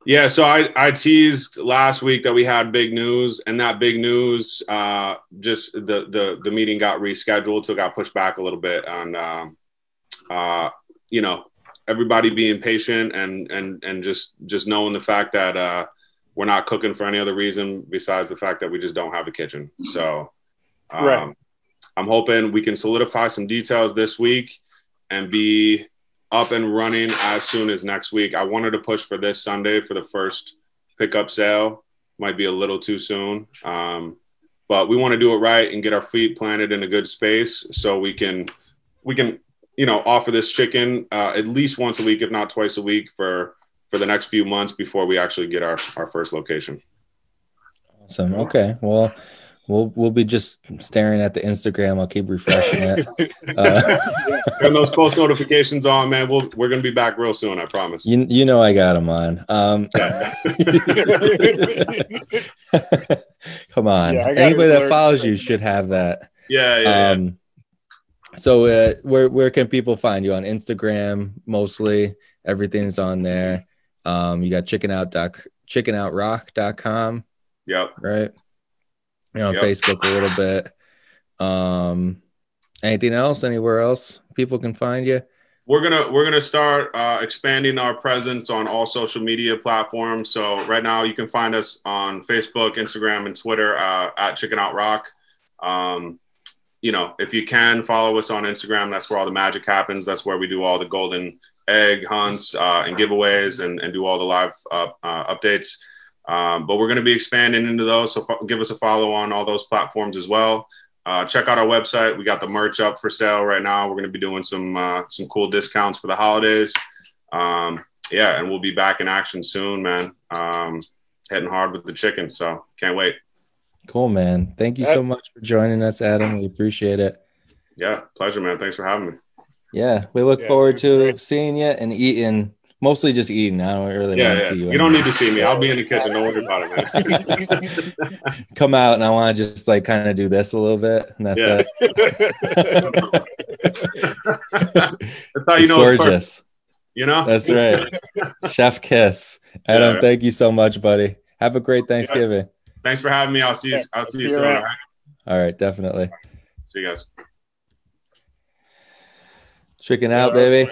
Yeah, so I, I teased last week that we had big news, and that big news, uh, just the the the meeting got rescheduled, so it got pushed back a little bit. On, um, uh, you know, everybody being patient and and and just just knowing the fact that uh, we're not cooking for any other reason besides the fact that we just don't have a kitchen. So, um, Right. I'm hoping we can solidify some details this week and be up and running as soon as next week. I wanted to push for this Sunday for the first pickup sale. Might be a little too soon, um, but we want to do it right and get our feet planted in a good space so we can we can you know offer this chicken uh, at least once a week, if not twice a week, for for the next few months before we actually get our our first location. Awesome. Okay. Well, we'll we'll be just staring at the Instagram. I'll keep refreshing it. Uh, Turn those post notifications on, man. We'll, we're gonna be back real soon. I promise. you you know I got them on. Um, come on. Yeah, Anybody that follows you should have that. Yeah, yeah, yeah. So uh, where where can people find you on Instagram? Mostly everything's on there. Um, you got chicken out doc chickenoutrock.com, yep. right? You're on Yep. Facebook a little bit. Um, anything else? Anywhere else people can find you? we're gonna we're gonna start uh, expanding our presence on all social media platforms. So right now you can find us on Facebook, Instagram, and Twitter uh, at Chick'n'Out Rock. Um, you know, if you can follow us on Instagram, that's where all the magic happens. That's where we do all the golden egg hunts uh, and giveaways and, and do all the live uh, uh, updates. Um, but we're going to be expanding into those. So give us a follow on all those platforms as well. Uh, check out our website. We got the merch up for sale right now. We're going to be doing some uh, some cool discounts for the holidays. Um, yeah, and we'll be back in action soon, man. Um, hitting hard with the chicken, so can't wait. Cool, man. Thank you so much for joining us, Adam. We appreciate it. Yeah, pleasure, man. Thanks for having me. Yeah, we look Yeah, forward to great. seeing you and eating. Mostly just eating. I don't really Yeah, want to yeah. see you. You don't need to see me. I'll be in the kitchen. Don't worry about it, man. come out and I want to just like kind of do this a little bit, and that's Yeah. it. That's how you It's know it's gorgeous. you know. That's right. Chef Kiss. Adam, Yeah. thank you so much, buddy. Have a great Thanksgiving. Thanks for having me. I'll see you. Yeah, I'll see you soon. all right? All right, definitely. See you guys. Chick'n'Out, baby.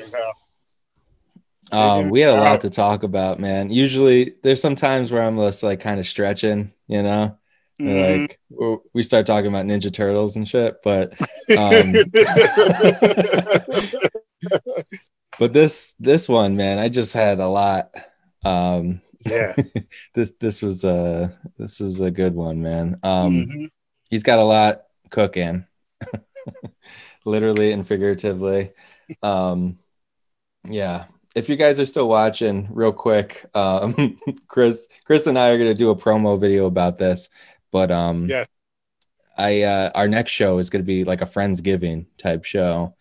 Um, we had a lot to talk about, man. Usually, there's some times where I'm just like kind of stretching, you know, We're Mhm. like we start talking about Ninja Turtles and shit. But um, but this this one, man, I just had a lot. Um, yeah. this this was a this was a good one, man. Um, Mhm. he's got a lot cooking, literally and figuratively. Um, yeah. If you guys are still watching, real quick, um, Chris, Chris and I are gonna do a promo video about this, but um, Yes. I uh, our next show is gonna be like a friendsgiving type show,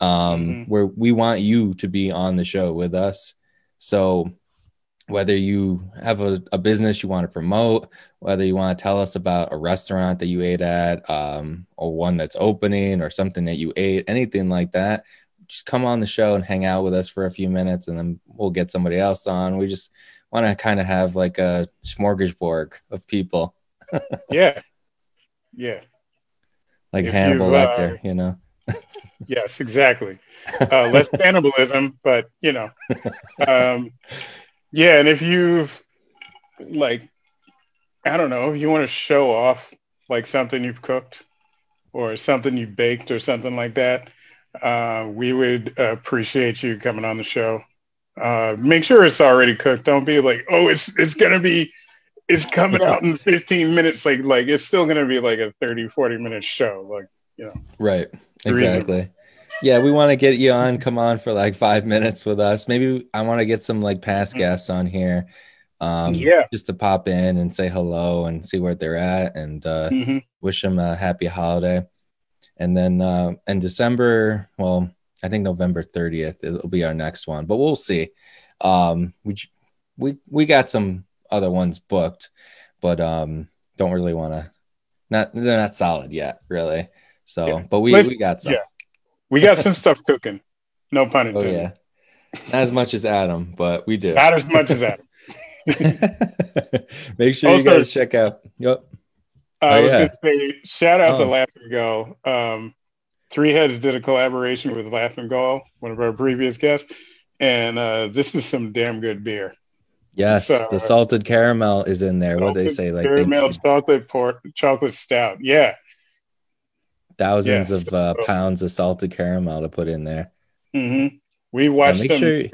um, Mhm. where we want you to be on the show with us. So whether you have a, a business you want to promote, whether you want to tell us about a restaurant that you ate at, um, or one that's opening, or something that you ate, anything like that, just come on the show and hang out with us for a few minutes, and then we'll get somebody else on. We just want to kind of have like a smorgasbord of people, Yeah. Yeah. like If Hannibal you've, uh, Lecter, you know. Yes, exactly. Uh, less cannibalism, but you know, um, yeah. And if you've like, I don't know, if you want to show off like something you've cooked or something you baked or something like that, uh, we would appreciate you coming on the show. Uh, make sure it's already cooked. Don't be like, oh, it's it's gonna be it's coming out in 15 minutes. Like, like it's still gonna be like a 30, 40 minute show. Like, you know. Right. Exactly. Yeah, we want to get you on. Come on for like five minutes with us. Maybe I want to get some like past Mm-hmm. guests on here. Um, Yeah. just to pop in and say hello and see where they're at and uh, Mhm. wish them a happy holiday. And then uh, in December, well, I think November 30th it'll be our next one, but we'll see. Um, we we we got some other ones booked, but um, don't really want to. Not they're not solid yet, really. So, Yeah. but we Let's- we got some. yeah. We got some stuff cooking. No pun intended. Oh intended. yeah, not as much as Adam, but we do. Not as much as Adam. Make sure you guys check out. Yep. I Oh, was yeah. gonna say shout out to Oh. Laugh and Go. Um, Three Heads did a collaboration with Laugh and Go, one of our previous guests, and uh, this is some damn good beer. Yes, So, the salted caramel is in there. What they say, like they- caramel chocolate port chocolate stout. Yeah. Thousands of uh, pounds of salted caramel to put in there. hmm We watched them. sure- the.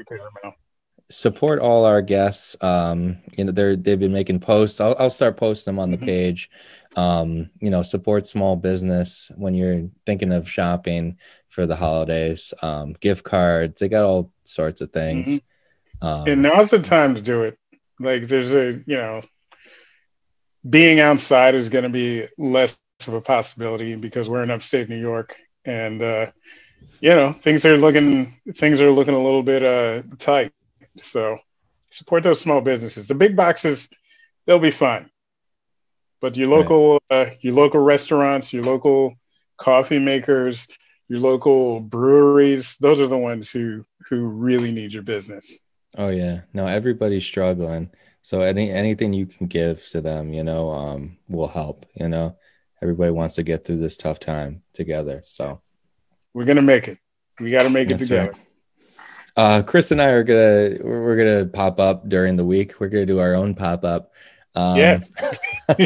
Support all our guests. Um, you know, they're they've been making posts. I'll I'll start posting them on the Mhm. page. Um, you know, support small business when you're thinking of shopping for the holidays. Um, gift cards. They got all sorts of things. Um, Mm-hmm. and now's the time to do it. Like there's a you know, being outside is going to be less of a possibility because we're in upstate New York, and uh, you know things are looking things are looking a little bit uh, tight. So support those small businesses. The big boxes, they'll be fine, but your Right. local uh, your local restaurants, your local coffee makers, your local breweries, those are the ones who who really need your business. Oh yeah, no, everybody's struggling. So any anything you can give to them, you know, um, will help. You know, everybody wants to get through this tough time together. So We're gonna make it. We got to make it That's together. right. uh, Chris and I are gonna we're, gonna pop up during the week. We're gonna do our own pop up. Um, Yeah.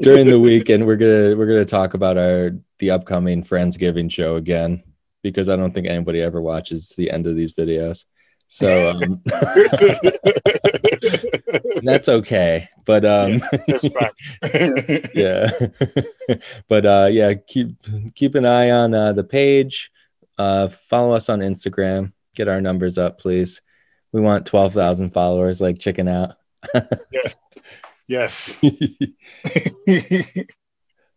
during the week, and we're gonna we're gonna talk about our the upcoming Friendsgiving show again because I don't think anybody ever watches the end of these videos. So um, that's okay. But um, yeah but uh yeah keep keep an eye on uh the page uh follow us on instagram get our numbers up please we want 12,000 followers like Chick'n'Out yes.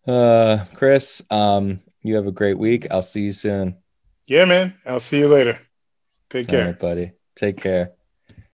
uh chris um you have a great week i'll see you soon yeah, man. I'll see you later. Take care. right buddy take care